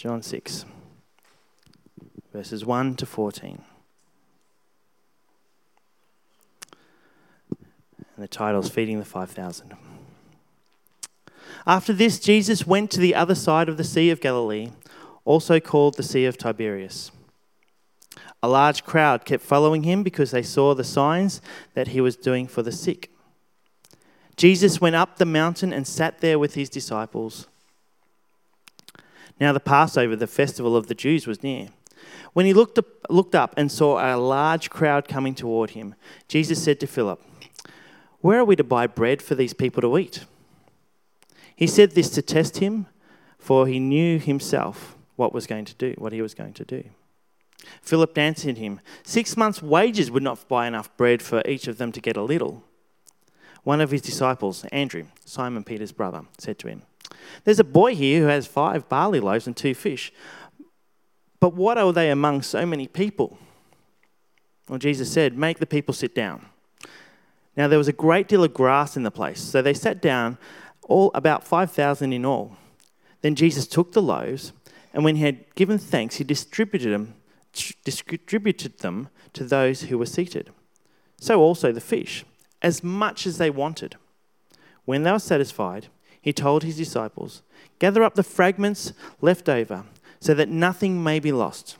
John 6, verses 1 to 14. And the title is Feeding the 5,000. After this, Jesus went to the other side of the Sea of Galilee, also called the Sea of Tiberias. A large crowd kept following him because they saw the signs that he was doing for the sick. Jesus went up the mountain and sat there with his disciples. Now, the Passover, the festival of the Jews, was near. When he looked up, looked up and saw a large crowd coming toward him, Jesus said to Philip, Where are we to buy bread for these people to eat? He said this to test him, for he knew himself what was going to do, what he was going to do. Philip answered him, Six months' wages would not buy enough bread for each of them to get a little. One of his disciples, Andrew, Simon Peter's brother, said to him, There's a boy here who has five barley loaves and two fish. But what are they among so many people? Well, Jesus said, Make the people sit down. Now there was a great deal of grass in the place, so they sat down, all about 5,000 in all. Then Jesus took the loaves, and when he had given thanks, he distributed them, distributed them to those who were seated. So also the fish as much as they wanted. When they were satisfied, he told his disciples, Gather up the fragments left over, so that nothing may be lost.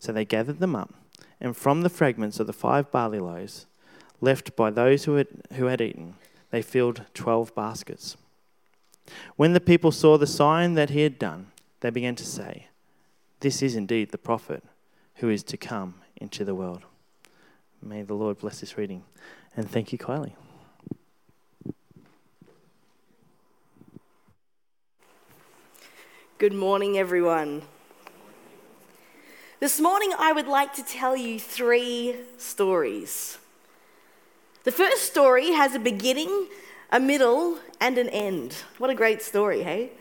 So they gathered them up, and from the fragments of the five barley loaves left by those who had, who had eaten, they filled twelve baskets. When the people saw the sign that he had done, they began to say, This is indeed the prophet who is to come into the world. May the Lord bless this reading. And thank you, Kylie. Good morning, everyone. This morning, I would like to tell you three stories. The first story has a beginning, a middle, and an end. What a great story, hey?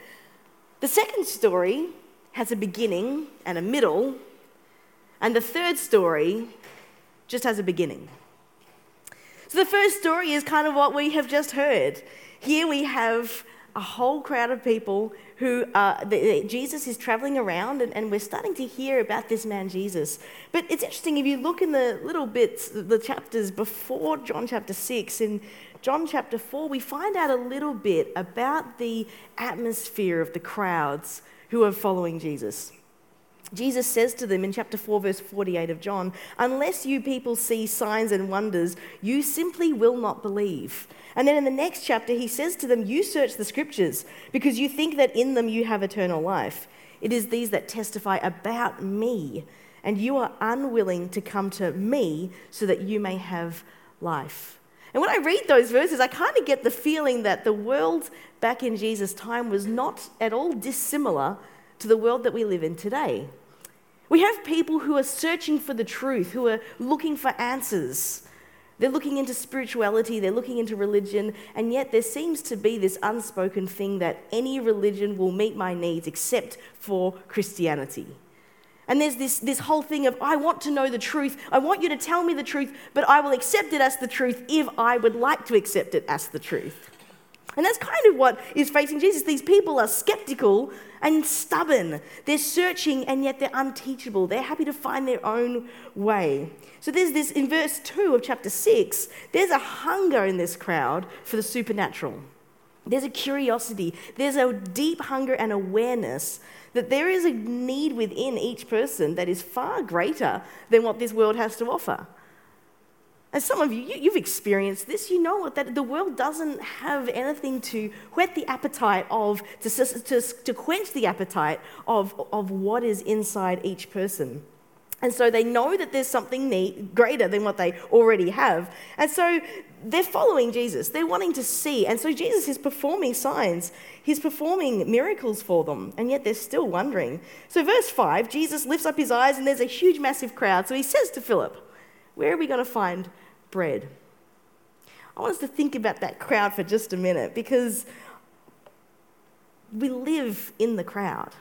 The second story has a beginning and a middle, and the third story just has a beginning. So the first story is kind of what we have just heard. Here we have a whole crowd of people who uh, the, the, Jesus is traveling around, and, and, we're starting to hear about this man Jesus. But it's interesting if you look in the little bits, the chapters before John chapter 6, in John chapter 4, we find out a little bit about the atmosphere of the crowds who are following Jesus. Jesus says to them in chapter 4, verse 48 of John, Unless you people see signs and wonders, you simply will not believe. And then in the next chapter, he says to them, You search the scriptures because you think that in them you have eternal life. It is these that testify about me, and you are unwilling to come to me so that you may have life. And when I read those verses, I kind of get the feeling that the world back in Jesus' time was not at all dissimilar to the world that we live in today. We have people who are searching for the truth, who are looking for answers. They're looking into spirituality, they're looking into religion, and yet there seems to be this unspoken thing that any religion will meet my needs except for Christianity. And there's this, this whole thing of, I want to know the truth. I want you to tell me the truth, but I will accept it as the truth if I would like to accept it as the truth. And that's kind of what is facing Jesus. These people are skeptical and stubborn. They're searching and yet they're unteachable. They're happy to find their own way. So there's this, in verse 2 of chapter 6, there's a hunger in this crowd for the supernatural. There's a curiosity. There's a deep hunger and awareness that there is a need within each person that is far greater than what this world has to offer. As some of you, you've experienced this, you know that the world doesn't have anything to whet the appetite of, to, to, to quench the appetite of, of what is inside each person. And so they know that there's something neat, greater than what they already have. And so they're following Jesus. They're wanting to see. And so Jesus is performing signs. He's performing miracles for them. And yet they're still wondering. So, verse 5, Jesus lifts up his eyes and there's a huge, massive crowd. So he says to Philip, Where are we going to find bread. I want us to think about that crowd for just a minute because we live in the crowd.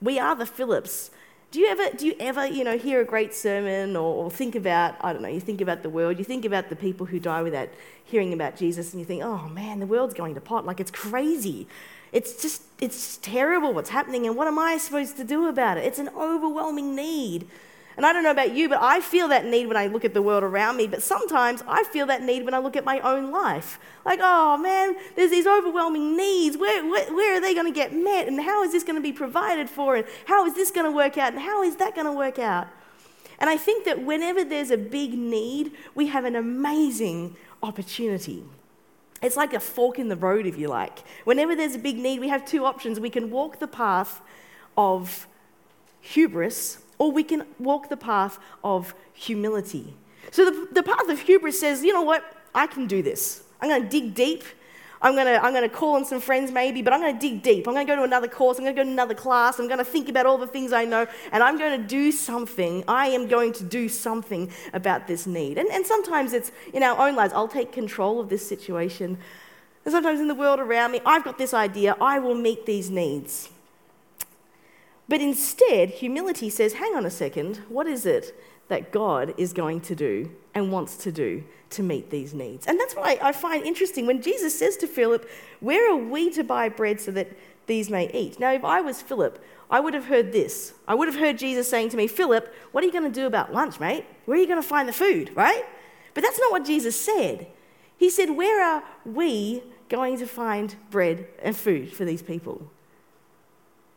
We are the Philips. Do you ever, do you ever, you know, hear a great sermon or, or, think about, I don't know, you think about the world, you think about the people who die without hearing about Jesus, and you think, oh man, the world's going to pot, like it's crazy. It's just, it's terrible what's happening, and what am I supposed to do about it? It's an overwhelming need. And I don't know about you, but I feel that need when I look at the world around me. But sometimes I feel that need when I look at my own life. Like, oh man, there's these overwhelming needs. Where, where, where are they going to get met? And how is this going to be provided for? And how is this going to work out? And how is that going to work out? And I think that whenever there's a big need, we have an amazing opportunity. It's like a fork in the road, if you like. Whenever there's a big need, we have two options. We can walk the path of hubris or we can walk the path of humility. So the, the path of hubris says, you know what? I can do this. I'm going to dig deep. I'm going to, I'm going to call on some friends maybe, but I'm going to dig deep. I'm going to go to another course. I'm going to go to another class. I'm going to think about all the things I know, and I'm going to do something. I am going to do something about this need. And, and sometimes it's in our own lives. I'll take control of this situation. And sometimes in the world around me, I've got this idea. I will meet these needs. But instead, humility says, hang on a second, what is it that God is going to do and wants to do to meet these needs? And that's what I, I find interesting when Jesus says to Philip, Where are we to buy bread so that these may eat? Now, if I was Philip, I would have heard this. I would have heard Jesus saying to me, Philip, what are you going to do about lunch, mate? Where are you going to find the food, right? But that's not what Jesus said. He said, Where are we going to find bread and food for these people?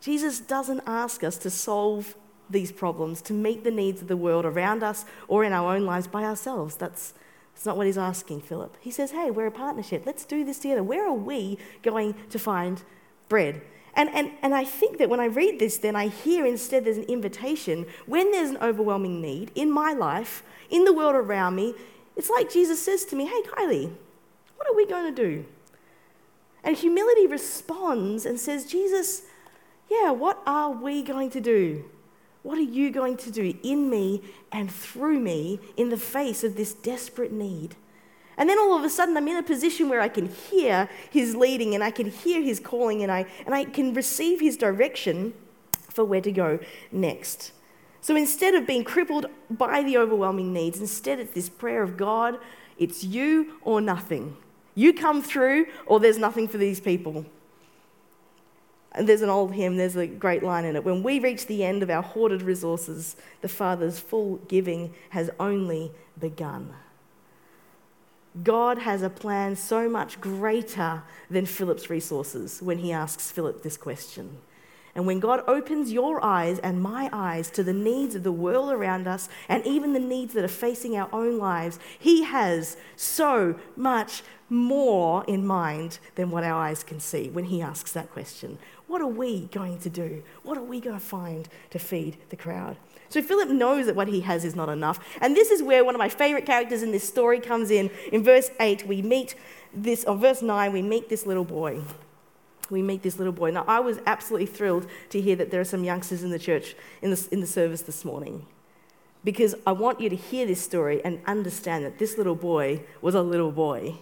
Jesus doesn't ask us to solve these problems, to meet the needs of the world around us or in our own lives by ourselves. That's, that's not what he's asking, Philip. He says, hey, we're a partnership. Let's do this together. Where are we going to find bread? And, and, and I think that when I read this, then I hear instead there's an invitation. When there's an overwhelming need in my life, in the world around me, it's like Jesus says to me, hey, Kylie, what are we going to do? And humility responds and says, Jesus, yeah, what are we going to do? What are you going to do in me and through me in the face of this desperate need? And then all of a sudden, I'm in a position where I can hear his leading and I can hear his calling and I, and I can receive his direction for where to go next. So instead of being crippled by the overwhelming needs, instead it's this prayer of God, it's you or nothing. You come through, or there's nothing for these people. And there's an old hymn, there's a great line in it. When we reach the end of our hoarded resources, the Father's full giving has only begun. God has a plan so much greater than Philip's resources when he asks Philip this question. And when God opens your eyes and my eyes to the needs of the world around us and even the needs that are facing our own lives, He has so much more in mind than what our eyes can see when He asks that question. What are we going to do? What are we going to find to feed the crowd? So Philip knows that what he has is not enough. And this is where one of my favorite characters in this story comes in. In verse 8, we meet this, or verse 9, we meet this little boy. We meet this little boy. Now, I was absolutely thrilled to hear that there are some youngsters in the church in the, in the service this morning. Because I want you to hear this story and understand that this little boy was a little boy.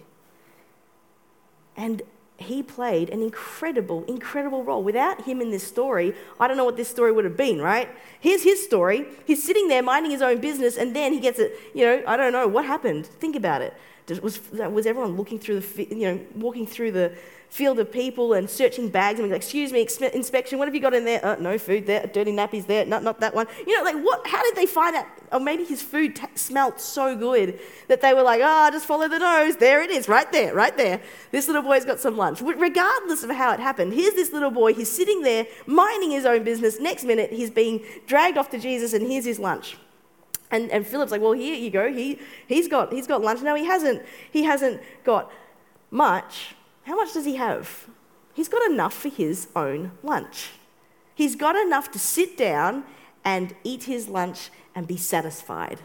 And he played an incredible, incredible role. Without him in this story, I don't know what this story would have been, right? Here's his story. He's sitting there minding his own business, and then he gets it, you know, I don't know, what happened? Think about it. Was, was everyone looking through the, you know, walking through the, field of people and searching bags and like, excuse me, inspection, what have you got in there? Oh, no food there, dirty nappies there, not, not that one. You know, like what, how did they find out? Or maybe his food t- smelt so good that they were like, ah, oh, just follow the nose. There it is, right there, right there. This little boy's got some lunch. Regardless of how it happened, here's this little boy, he's sitting there minding his own business. Next minute, he's being dragged off to Jesus and here's his lunch. And, and Philip's like, well, here you go. He, he's, got, he's got lunch. No, he hasn't. He hasn't got much. How much does he have? He's got enough for his own lunch. He's got enough to sit down and eat his lunch and be satisfied.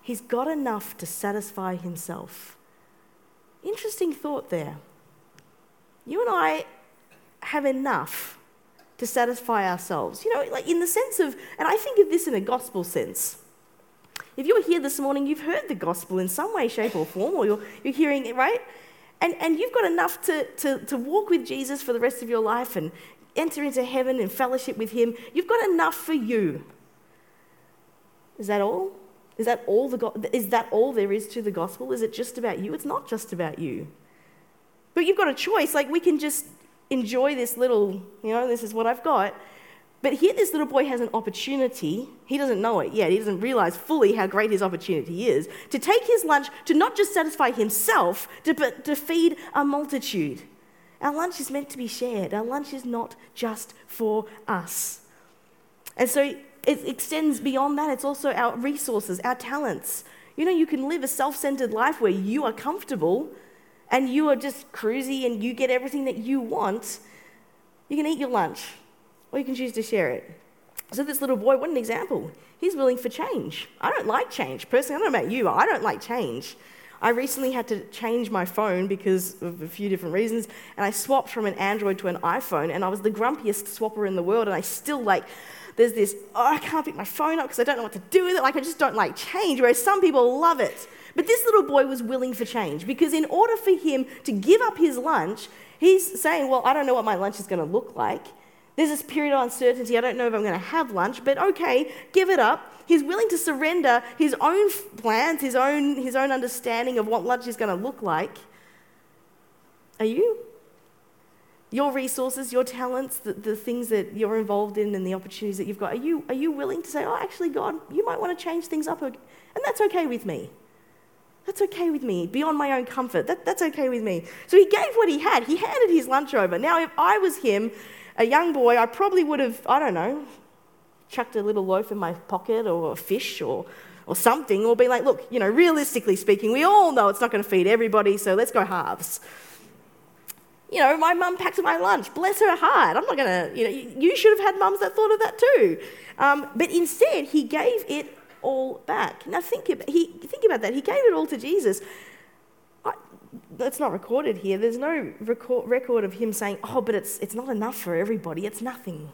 He's got enough to satisfy himself. Interesting thought there. You and I have enough to satisfy ourselves. You know, like in the sense of, and I think of this in a gospel sense. If you're here this morning, you've heard the gospel in some way, shape, or form, or you're, you're hearing it, right? And, and you've got enough to, to, to walk with Jesus for the rest of your life and enter into heaven and fellowship with Him. You've got enough for you. Is that all? Is that all, the, is that all there is to the gospel? Is it just about you? It's not just about you. But you've got a choice. Like, we can just enjoy this little, you know, this is what I've got. But here, this little boy has an opportunity. He doesn't know it yet. He doesn't realize fully how great his opportunity is to take his lunch to not just satisfy himself, but to feed a multitude. Our lunch is meant to be shared, our lunch is not just for us. And so it extends beyond that. It's also our resources, our talents. You know, you can live a self centered life where you are comfortable and you are just cruisy and you get everything that you want. You can eat your lunch or you can choose to share it. So, this little boy, what an example. He's willing for change. I don't like change. Personally, I don't know about you, but I don't like change. I recently had to change my phone because of a few different reasons, and I swapped from an Android to an iPhone, and I was the grumpiest swapper in the world, and I still like, there's this, oh, I can't pick my phone up because I don't know what to do with it. Like, I just don't like change, whereas some people love it. But this little boy was willing for change because, in order for him to give up his lunch, he's saying, Well, I don't know what my lunch is going to look like. There's this period of uncertainty. I don't know if I'm going to have lunch, but okay, give it up. He's willing to surrender his own plans, his own, his own understanding of what lunch is going to look like. Are you? Your resources, your talents, the, the things that you're involved in, and the opportunities that you've got, are you, are you willing to say, oh, actually, God, you might want to change things up? And that's okay with me. That's okay with me, beyond my own comfort. That, that's okay with me. So he gave what he had. He handed his lunch over. Now, if I was him, a young boy, I probably would have, I don't know, chucked a little loaf in my pocket or a fish or, or something, or been like, look, you know, realistically speaking, we all know it's not going to feed everybody, so let's go halves. You know, my mum packed my lunch. Bless her heart. I'm not going to, you know, you should have had mums that thought of that too. Um, but instead, he gave it all back. Now, think about, he, think about that. He gave it all to Jesus that's not recorded here. There's no record, record of him saying, oh, but it's, it's not enough for everybody. It's nothing.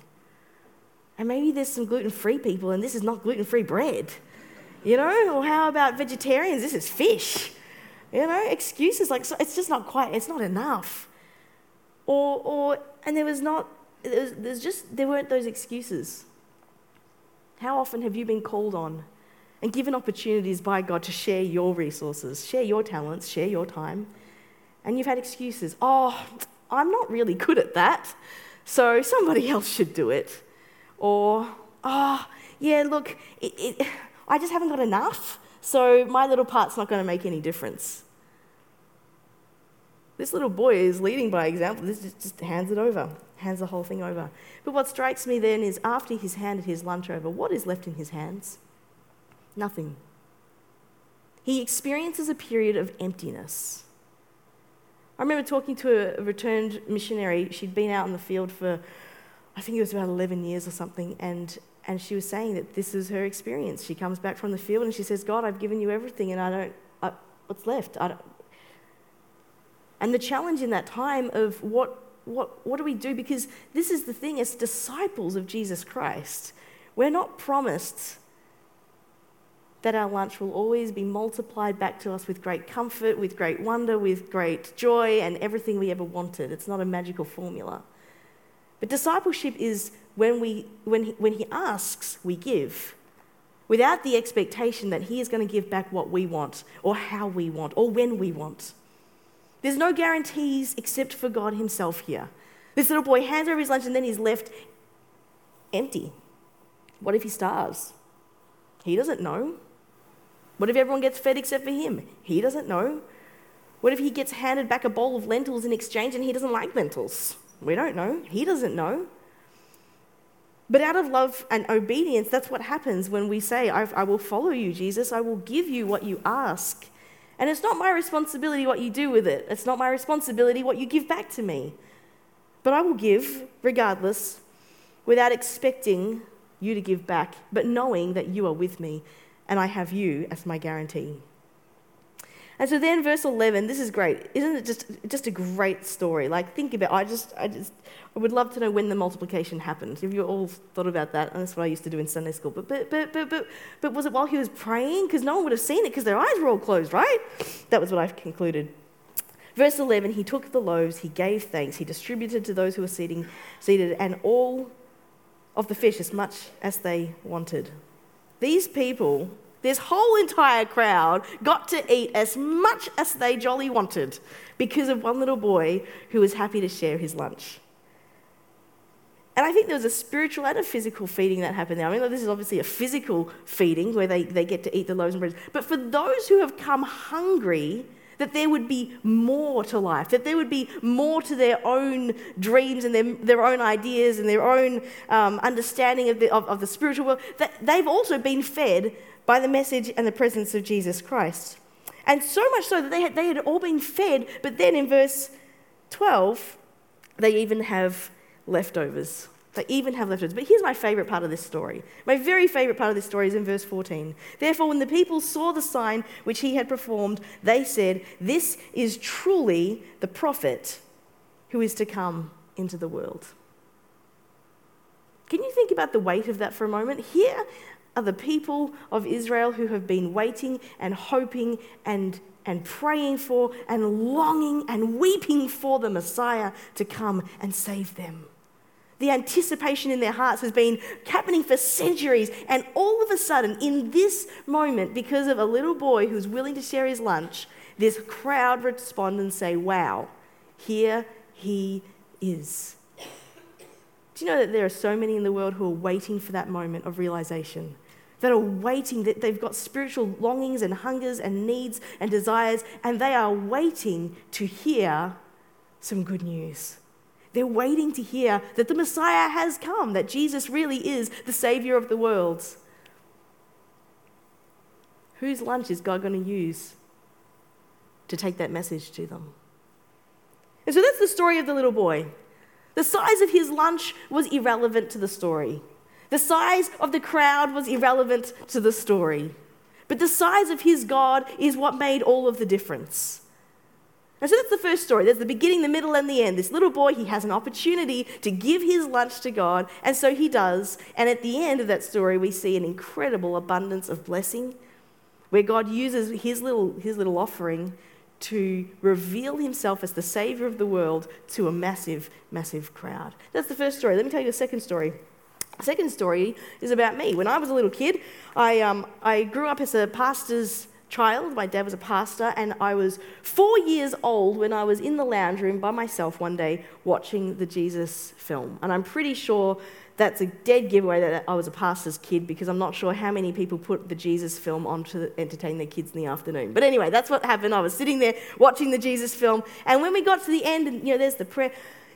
And maybe there's some gluten free people and this is not gluten free bread. You know? Or how about vegetarians? This is fish. You know? Excuses like, so it's just not quite, it's not enough. Or, or and there was not, there's just, there weren't those excuses. How often have you been called on and given opportunities by God to share your resources, share your talents, share your time. And you've had excuses. Oh, I'm not really good at that, so somebody else should do it. Or, oh, yeah, look, it, it, I just haven't got enough, so my little part's not going to make any difference. This little boy is leading by example. This just, just hands it over, hands the whole thing over. But what strikes me then is after he's handed his lunch over, what is left in his hands? Nothing. He experiences a period of emptiness. I remember talking to a returned missionary. She'd been out in the field for, I think it was about 11 years or something, and, and she was saying that this is her experience. She comes back from the field and she says, God, I've given you everything, and I don't, I, what's left? I don't. And the challenge in that time of what, what, what do we do? Because this is the thing, as disciples of Jesus Christ, we're not promised that our lunch will always be multiplied back to us with great comfort, with great wonder, with great joy, and everything we ever wanted. It's not a magical formula. But discipleship is when, we, when, he, when he asks, we give, without the expectation that he is going to give back what we want, or how we want, or when we want. There's no guarantees except for God himself here. This little boy hands over his lunch and then he's left empty. What if he starves? He doesn't know. What if everyone gets fed except for him? He doesn't know. What if he gets handed back a bowl of lentils in exchange and he doesn't like lentils? We don't know. He doesn't know. But out of love and obedience, that's what happens when we say, I, I, will follow you, Jesus. I will give you what you ask. And it's not my responsibility what you do with it, it's not my responsibility what you give back to me. But I will give regardless without expecting you to give back, but knowing that you are with me and I have you as my guarantee. And so then verse 11, this is great. Isn't it just, just a great story? Like think about I just I just I would love to know when the multiplication happened. Have you all thought about that? And that's what I used to do in Sunday school. But but but but but, but was it while he was praying? Because no one would have seen it because their eyes were all closed, right? That was what I concluded. Verse 11, he took the loaves, he gave thanks, he distributed to those who were seating, seated, and all of the fish as much as they wanted. These people This whole entire crowd got to eat as much as they jolly wanted because of one little boy who was happy to share his lunch. And I think there was a spiritual and a physical feeding that happened there. I mean, this is obviously a physical feeding where they, they get to eat the loaves and bread. But for those who have come hungry, that there would be more to life, that there would be more to their own dreams and their, their own ideas and their own um, understanding of the, of, of the spiritual world, that they've also been fed by the message and the presence of Jesus Christ. And so much so that they had, they had all been fed, but then in verse 12, they even have leftovers. They even have leftovers. But here's my favorite part of this story. My very favorite part of this story is in verse 14. Therefore, when the people saw the sign which he had performed, they said, This is truly the prophet who is to come into the world. Can you think about the weight of that for a moment? Here are the people of Israel who have been waiting and hoping and, and praying for and longing and weeping for the Messiah to come and save them. The anticipation in their hearts has been happening for centuries, and all of a sudden, in this moment, because of a little boy who's willing to share his lunch, this crowd respond and say, Wow, here he is. Do you know that there are so many in the world who are waiting for that moment of realization? That are waiting, that they've got spiritual longings and hungers and needs and desires, and they are waiting to hear some good news. They're waiting to hear that the Messiah has come, that Jesus really is the Savior of the world. Whose lunch is God going to use to take that message to them? And so that's the story of the little boy. The size of his lunch was irrelevant to the story. The size of the crowd was irrelevant to the story. But the size of his God is what made all of the difference. And so that's the first story. There's the beginning, the middle, and the end. This little boy, he has an opportunity to give his lunch to God, and so he does. And at the end of that story, we see an incredible abundance of blessing where God uses his little, his little offering to reveal himself as the Savior of the world to a massive, massive crowd. That's the first story. Let me tell you the second story. The second story is about me. When I was a little kid, I, um, I grew up as a pastor's child. My dad was a pastor, and I was four years old when I was in the lounge room by myself one day watching the Jesus film. And I'm pretty sure that's a dead giveaway that I was a pastor's kid because I'm not sure how many people put the Jesus film on to entertain their kids in the afternoon. But anyway, that's what happened. I was sitting there watching the Jesus film, and when we got to the end, and you know, there's the prayer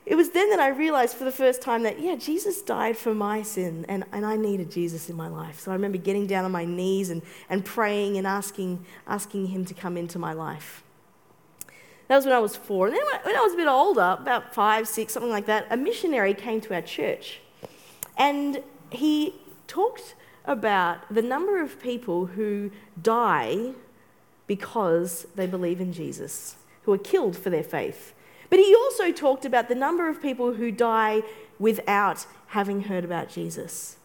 it was then that I realized for the first time that, yeah, Jesus died for my sin, and, and I needed Jesus in my life. So I remember getting down on my knees and, and praying and asking, asking Him to come into my life. That was when I was four. And then when I was a bit older, about five, six, something like that, a missionary came to our church. And he talked about the number of people who die because they believe in Jesus, who are killed for their faith. But he also talked about the number of people who die without having heard about Jesus.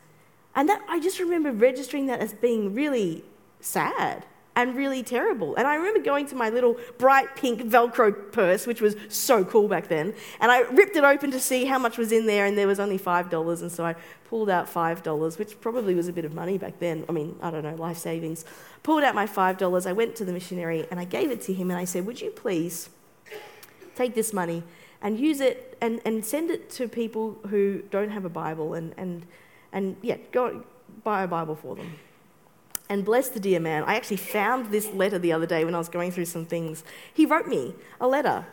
And that I just remember registering that as being really sad and really terrible. And I remember going to my little bright pink Velcro purse, which was so cool back then, and I ripped it open to see how much was in there, and there was only $5. And so I pulled out $5, which probably was a bit of money back then. I mean, I don't know, life savings. Pulled out my $5. I went to the missionary and I gave it to him, and I said, Would you please take this money and use it and, and send it to people who don't have a Bible and, and, and yeah, go buy a Bible for them. And bless the dear man. I actually found this letter the other day when I was going through some things. He wrote me a letter.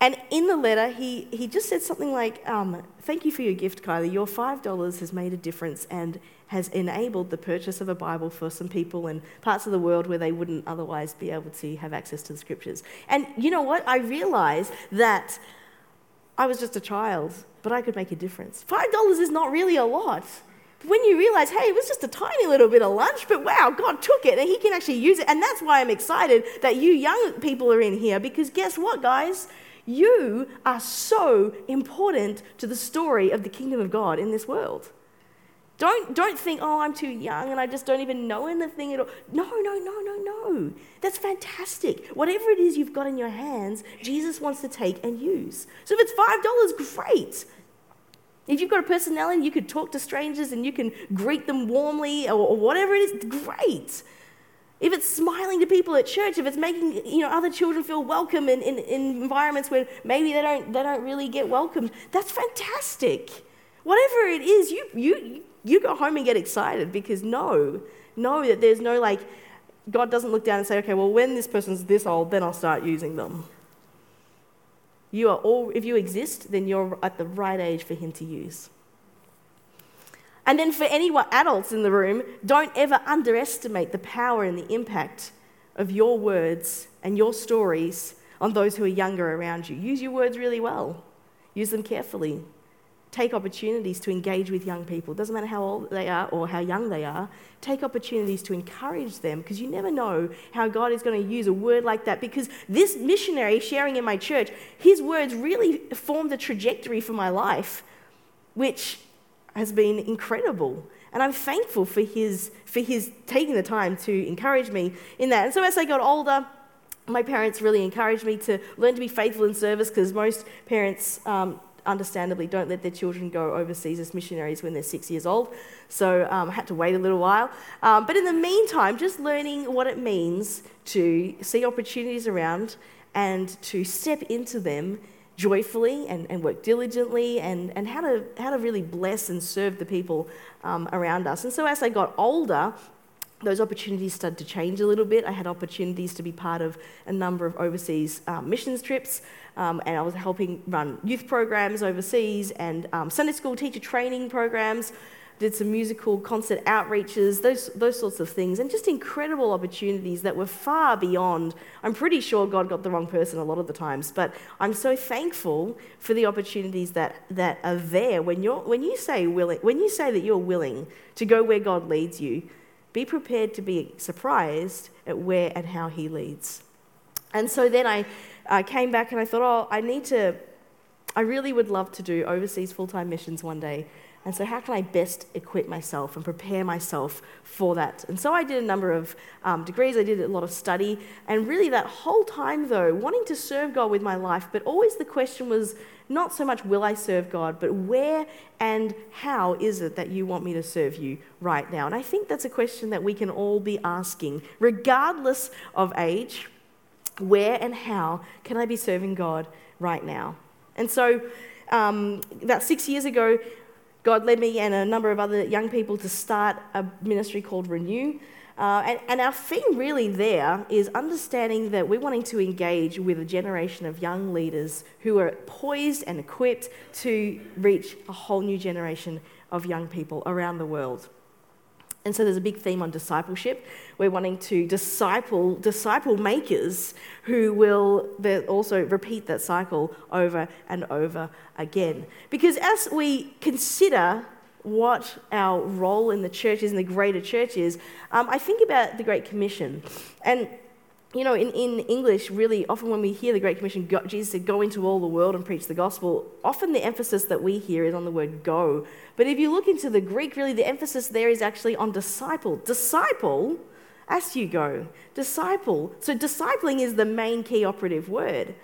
And in the letter, he, he just said something like, um, Thank you for your gift, Kylie. Your $5 has made a difference and has enabled the purchase of a Bible for some people in parts of the world where they wouldn't otherwise be able to have access to the scriptures. And you know what? I realized that I was just a child, but I could make a difference. $5 is not really a lot. When you realize, hey, it was just a tiny little bit of lunch, but wow, God took it and He can actually use it. And that's why I'm excited that you young people are in here because guess what, guys? You are so important to the story of the kingdom of God in this world. Don't, don't think, oh, I'm too young and I just don't even know anything at all. No, no, no, no, no. That's fantastic. Whatever it is you've got in your hands, Jesus wants to take and use. So if it's $5, great. If you've got a personality, you could talk to strangers and you can greet them warmly or, or whatever it is, great. if it's smiling to people at church, if it's making you know, other children feel welcome in, in, in environments where maybe they don't, they don't really get welcomed, that's fantastic. Whatever it is, you, you, you go home and get excited because know, know that there's no like, God doesn't look down and say, okay, well, when this person's this old, then I'll start using them. You are all, if you exist, then you're at the right age for Him to use. And then for any adults in the room, don't ever underestimate the power and the impact of your words and your stories on those who are younger around you. Use your words really well, use them carefully. Take opportunities to engage with young people. Doesn't matter how old they are or how young they are. Take opportunities to encourage them because you never know how God is going to use a word like that. Because this missionary sharing in my church, his words really formed a trajectory for my life, which has been incredible. And I'm thankful for his, for his taking the time to encourage me in that. And so as I got older, my parents really encouraged me to learn to be faithful in service because most parents, um, understandably, don't let their children go overseas as missionaries when they're six years old. So um, I had to wait a little while. Um, but in the meantime, just learning what it means to see opportunities around and to step into them joyfully and, and work diligently and, and how, to, how to really bless and serve the people um, around us. And so as I got older, those opportunities started to change a little bit. I had opportunities to be part of a number of overseas um, missions trips, um, and I was helping run youth programs overseas and um, Sunday school teacher training programs did some musical concert outreaches, those, those sorts of things, and just incredible opportunities that were far beyond. I'm pretty sure God got the wrong person a lot of the times, but I'm so thankful for the opportunities that, that are there. When, you're, when, you say willing, when you say that you're willing to go where God leads you, be prepared to be surprised at where and how He leads. And so then I uh, came back and I thought, oh, I need to, I really would love to do overseas full time missions one day. And so, how can I best equip myself and prepare myself for that? And so, I did a number of um, degrees, I did a lot of study, and really that whole time, though, wanting to serve God with my life, but always the question was not so much will I serve God, but where and how is it that you want me to serve you right now? And I think that's a question that we can all be asking, regardless of age. Where and how can I be serving God right now? And so, um, about six years ago, God led me and a number of other young people to start a ministry called Renew. Uh, and, and, our theme really there is understanding that we're wanting to engage with a generation of young leaders who are poised and equipped to reach a whole new generation of young people around the world. And so there's a big theme on discipleship. We're wanting to disciple disciple makers who will also repeat that cycle over and over again. Because as we consider what our role in the church is, in the greater church is, um, I think about the Great Commission. And you know, in, in English, really, often when we hear the Great Commission, Jesus said, Go into all the world and preach the gospel, often the emphasis that we hear is on the word go. But if you look into the Greek, really, the emphasis there is actually on disciple. Disciple as you go. Disciple. So, discipling is the main key operative word.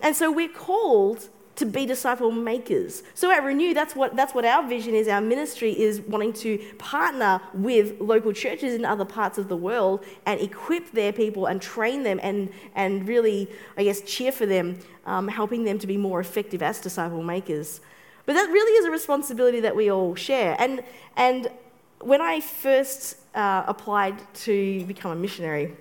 And so, we're called to be disciple makers. So at Renew, that's what, that's what our vision is. Our ministry is wanting to partner with local churches in other parts of the world and equip their people and train them and, and really, I guess, cheer for them, um, helping them to be more effective as disciple makers. But that really is a responsibility that we all share. And, and when I first uh, applied to become a missionary,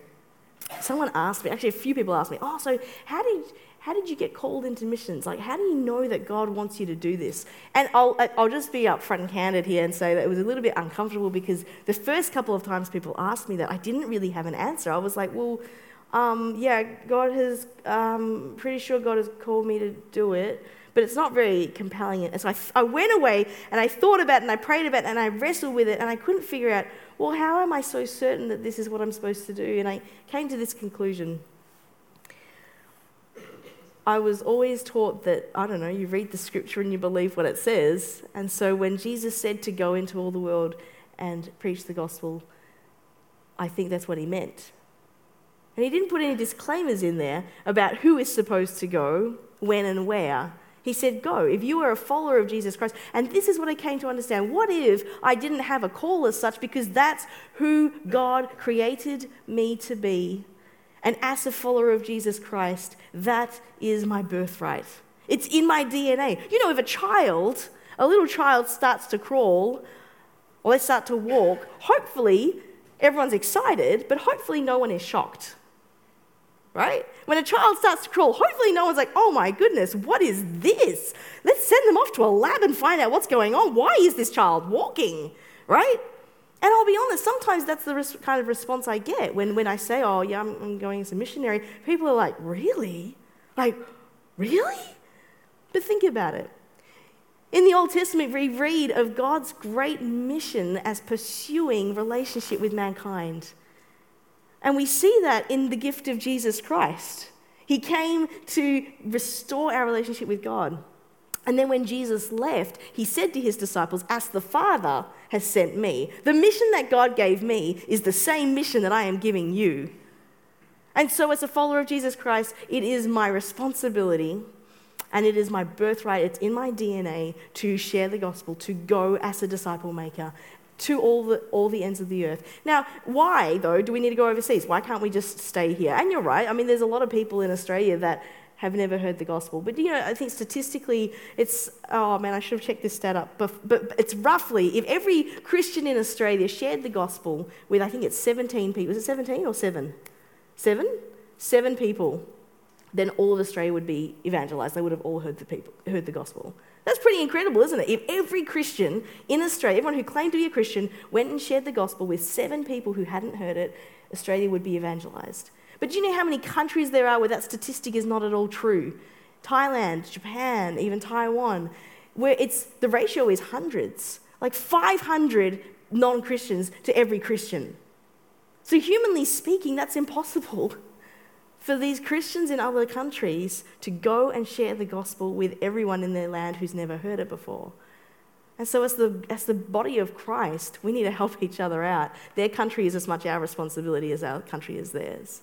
someone asked me, actually, a few people asked me, oh, so how did how did you get called into missions? Like, how do you know that God wants you to do this? And I'll, I'll just be upfront and candid here and say that it was a little bit uncomfortable because the first couple of times people asked me that, I didn't really have an answer. I was like, well, um, yeah, God has, um, pretty sure God has called me to do it, but it's not very compelling. And so I, I went away and I thought about it and I prayed about it and I wrestled with it and I couldn't figure out, well, how am I so certain that this is what I'm supposed to do? And I came to this conclusion I was always taught that, I don't know, you read the scripture and you believe what it says. And so when Jesus said to go into all the world and preach the gospel, I think that's what he meant. And he didn't put any disclaimers in there about who is supposed to go, when, and where. He said, Go. If you are a follower of Jesus Christ, and this is what I came to understand. What if I didn't have a call as such because that's who God created me to be? And as a follower of Jesus Christ, that is my birthright. It's in my DNA. You know, if a child, a little child starts to crawl or they start to walk, hopefully everyone's excited, but hopefully no one is shocked right? When a child starts to crawl, hopefully no one's like, oh my goodness, what is this? Let's send them off to a lab and find out what's going on. Why is this child walking, right? And I'll be honest, sometimes that's the res- kind of response I get when, when I say, oh, yeah, I'm, I'm going as a missionary. People are like, really? Like, really? But think about it. In the Old Testament, we read of God's great mission as pursuing relationship with mankind. And we see that in the gift of Jesus Christ. He came to restore our relationship with God. And then when Jesus left, he said to his disciples, As the Father has sent me, the mission that God gave me is the same mission that I am giving you. And so, as a follower of Jesus Christ, it is my responsibility and it is my birthright, it's in my DNA to share the gospel, to go as a disciple maker to all the, all the ends of the earth. Now, why, though, do we need to go overseas? Why can't we just stay here? And you're right. I mean, there's a lot of people in Australia that have never heard the gospel. But, you know, I think statistically, it's, oh man, I should have checked this stat up. But, but it's roughly, if every Christian in Australia shared the gospel with, I think it's 17 people, is it 17 or 7? 7? Seven people, then all of Australia would be evangelized. They would have all heard the, people, heard the gospel. That's pretty incredible, isn't it? If every Christian in Australia, everyone who claimed to be a Christian, went and shared the gospel with seven people who hadn't heard it, Australia would be evangelized. But do you know how many countries there are where that statistic is not at all true? Thailand, Japan, even Taiwan, where it's the ratio is hundreds, like 500 non Christians to every Christian. So, humanly speaking, that's impossible for these Christians in other countries to go and share the gospel with everyone in their land who's never heard it before. And so, as the, as the body of Christ, we need to help each other out. Their country is as much our responsibility as our country is theirs.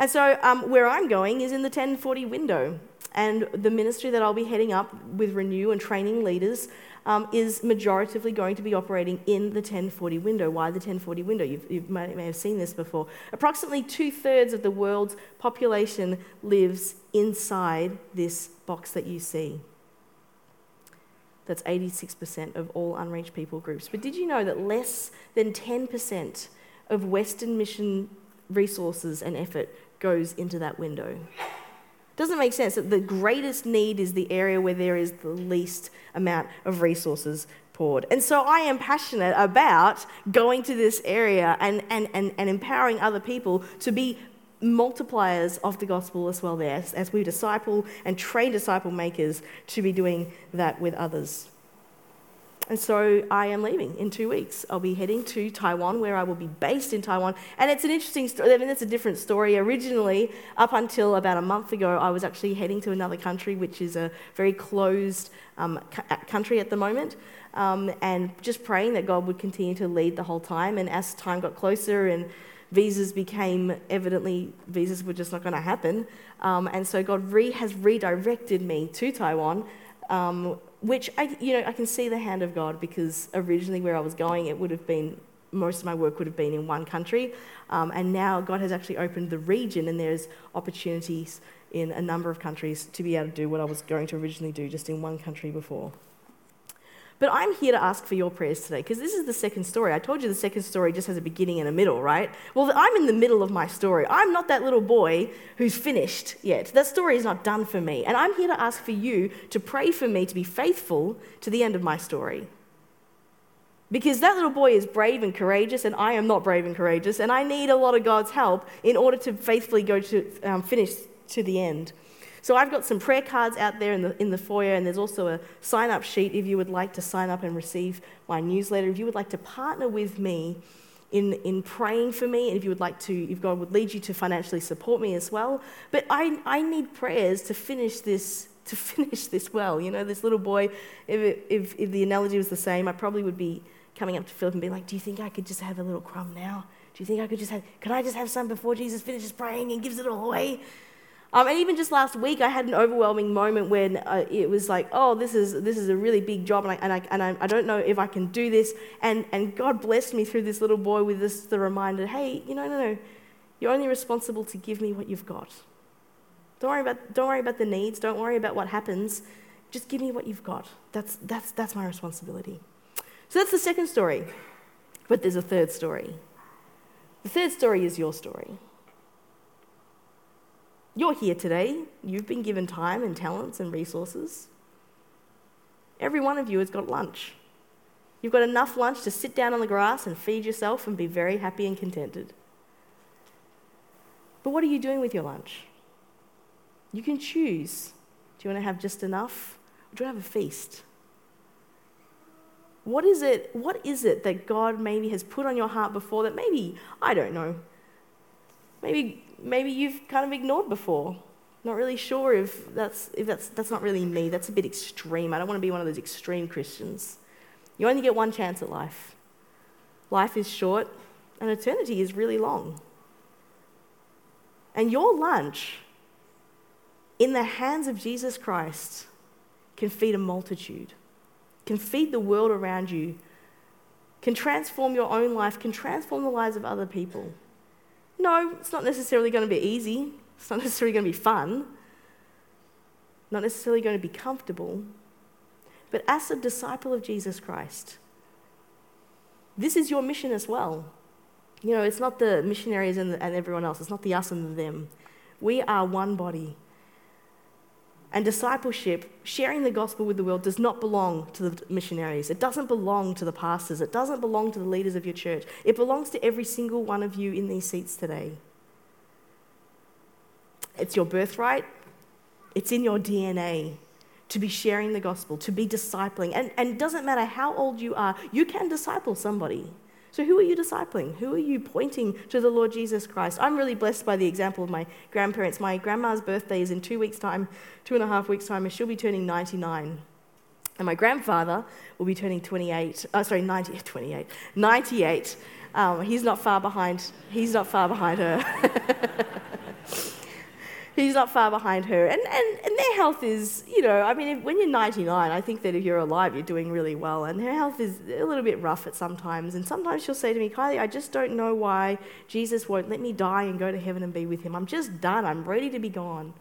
And so, um, where I'm going is in the 1040 window. And the ministry that I'll be heading up with Renew and training leaders um, is majoritively going to be operating in the 1040 window. Why the 1040 window? You've, you may, have seen this before. Approximately two thirds of the world's population lives inside this box that you see. That's 86% of all unreached people groups. But did you know that less than 10% of Western mission resources and effort goes into that window? Doesn't make sense that the greatest need is the area where there is the least amount of resources poured. And so I am passionate about going to this area and, and, and, and empowering other people to be multipliers of the gospel as well there, as, as we disciple and train disciple makers to be doing that with others. And so I am leaving in two weeks. I'll be heading to Taiwan, where I will be based in Taiwan. And it's an interesting story. I mean, it's a different story. Originally, up until about a month ago, I was actually heading to another country, which is a very closed um, country at the moment. Um, and just praying that God would continue to lead the whole time. And as time got closer and visas became evidently visas were just not going to happen. Um, and so God re- has redirected me to Taiwan um, which I, you know, I can see the hand of God because originally where I was going, it would have been most of my work would have been in one country, um, and now God has actually opened the region, and there's opportunities in a number of countries to be able to do what I was going to originally do just in one country before. But I'm here to ask for your prayers today because this is the second story. I told you the second story just has a beginning and a middle, right? Well, I'm in the middle of my story. I'm not that little boy who's finished yet. That story is not done for me. And I'm here to ask for you to pray for me to be faithful to the end of my story. Because that little boy is brave and courageous, and I am not brave and courageous, and I need a lot of God's help in order to faithfully go to um, finish to the end. So I've got some prayer cards out there in the, in the foyer, and there's also a sign up sheet if you would like to sign up and receive my newsletter. If you would like to partner with me in, in praying for me, and if you would like to, if God would lead you to financially support me as well. But I, I need prayers to finish this. To finish this well, you know, this little boy. If, if, if the analogy was the same, I probably would be coming up to Philip and being like, "Do you think I could just have a little crumb now? Do you think I could just have? Can I just have some before Jesus finishes praying and gives it all away?" Um, and even just last week, I had an overwhelming moment when uh, it was like, oh, this is, this is a really big job, and, I, and, I, and I, I, don't know if I can do this. And, and God blessed me through this little boy with this the reminder hey, you know, no, no, you're only responsible to give me what you've got. Don't worry about, don't worry about the needs, don't worry about what happens. Just give me what you've got. That's, that's, that's my responsibility. So that's the second story. But there's a third story. The third story is your story. You're here today. You've been given time and talents and resources. Every one of you has got lunch. You've got enough lunch to sit down on the grass and feed yourself and be very happy and contented. But what are you doing with your lunch? You can choose. Do you want to have just enough? Or do you want to have a feast? What is it, what is it that God maybe has put on your heart before that maybe, I don't know, maybe maybe you've kind of ignored before. Not really sure if that's, if that's, that's not really me. That's a bit extreme. I don't want to be one of those extreme Christians. You only get one chance at life. Life is short, and eternity is really long. And your lunch in the hands of Jesus Christ can feed a multitude, can feed the world around you, can transform your own life, can transform the lives of other people. No, it's not necessarily going to be easy. It's not necessarily going to be fun. Not necessarily going to be comfortable. But as a disciple of Jesus Christ, this is your mission as well. You know, it's not the missionaries and, the, and everyone else, it's not the us and the them. We are one body. And discipleship, sharing the gospel with the world, does not belong to the missionaries. It doesn't belong to the pastors. It doesn't belong to the leaders of your church. It belongs to every single one of you in these seats today. It's your birthright, it's in your DNA to be sharing the gospel, to be discipling. And, and it doesn't matter how old you are, you can disciple somebody. So, who are you discipling? Who are you pointing to the Lord Jesus Christ? I'm really blessed by the example of my grandparents. My grandma's birthday is in two weeks' time, two and a half weeks' time, and she'll be turning 99. And my grandfather will be turning 28, uh, sorry, 90, 28, 98. Um, he's not far behind, he's not far behind her. he's not far behind her. And, and, and their health is, you know, I mean, if, when you're 99, I think that if you're alive, you're doing really well. And her health is a little bit rough at sometimes. And sometimes she'll say to me, Kylie, I just don't know why Jesus won't let me die and go to heaven and be with him. I'm just done. I'm ready to be gone.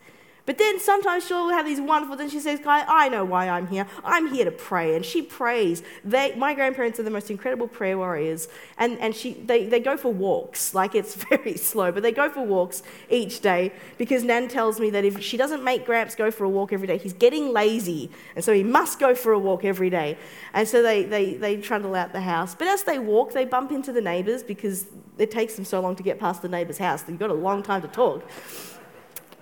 But then sometimes she'll have these wonderful things. She says, Guy, I know why I'm here. I'm here to pray. And she prays. They, my grandparents are the most incredible prayer warriors. And, and she, they, they go for walks. Like it's very slow, but they go for walks each day because Nan tells me that if she doesn't make Gramps go for a walk every day, he's getting lazy. And so he must go for a walk every day. And so they, they, they trundle out the house. But as they walk, they bump into the neighbours because it takes them so long to get past the neighbor's house. You've got a long time to talk.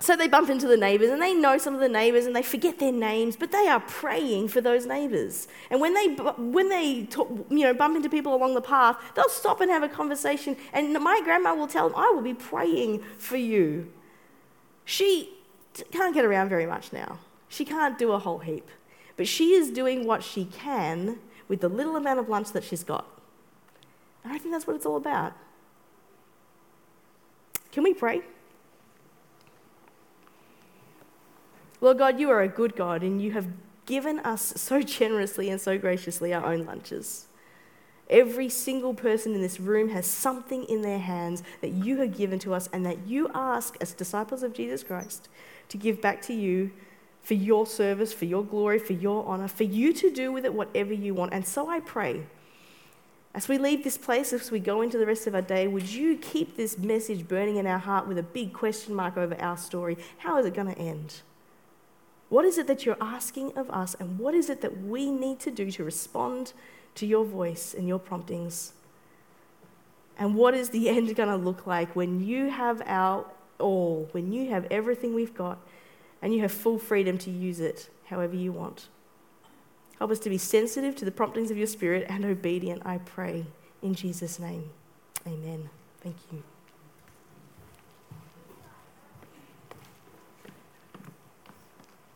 So they bump into the neighbors and they know some of the neighbors and they forget their names, but they are praying for those neighbors. And when they, when they talk, you know, bump into people along the path, they'll stop and have a conversation. And my grandma will tell them, I will be praying for you. She can't get around very much now. She can't do a whole heap. But she is doing what she can with the little amount of lunch that she's got. And I think that's what it's all about. Can we pray? Lord God, you are a good God, and you have given us so generously and so graciously our own lunches. Every single person in this room has something in their hands that you have given to us and that you ask, as disciples of Jesus Christ, to give back to you for your service, for your glory, for your honor, for you to do with it whatever you want. And so I pray, as we leave this place, as we go into the rest of our day, would you keep this message burning in our heart with a big question mark over our story? How is it going to end? What is it that you're asking of us, and what is it that we need to do to respond to your voice and your promptings? And what is the end going to look like when you have our all, when you have everything we've got, and you have full freedom to use it however you want? Help us to be sensitive to the promptings of your spirit and obedient, I pray. In Jesus' name, amen. Thank you.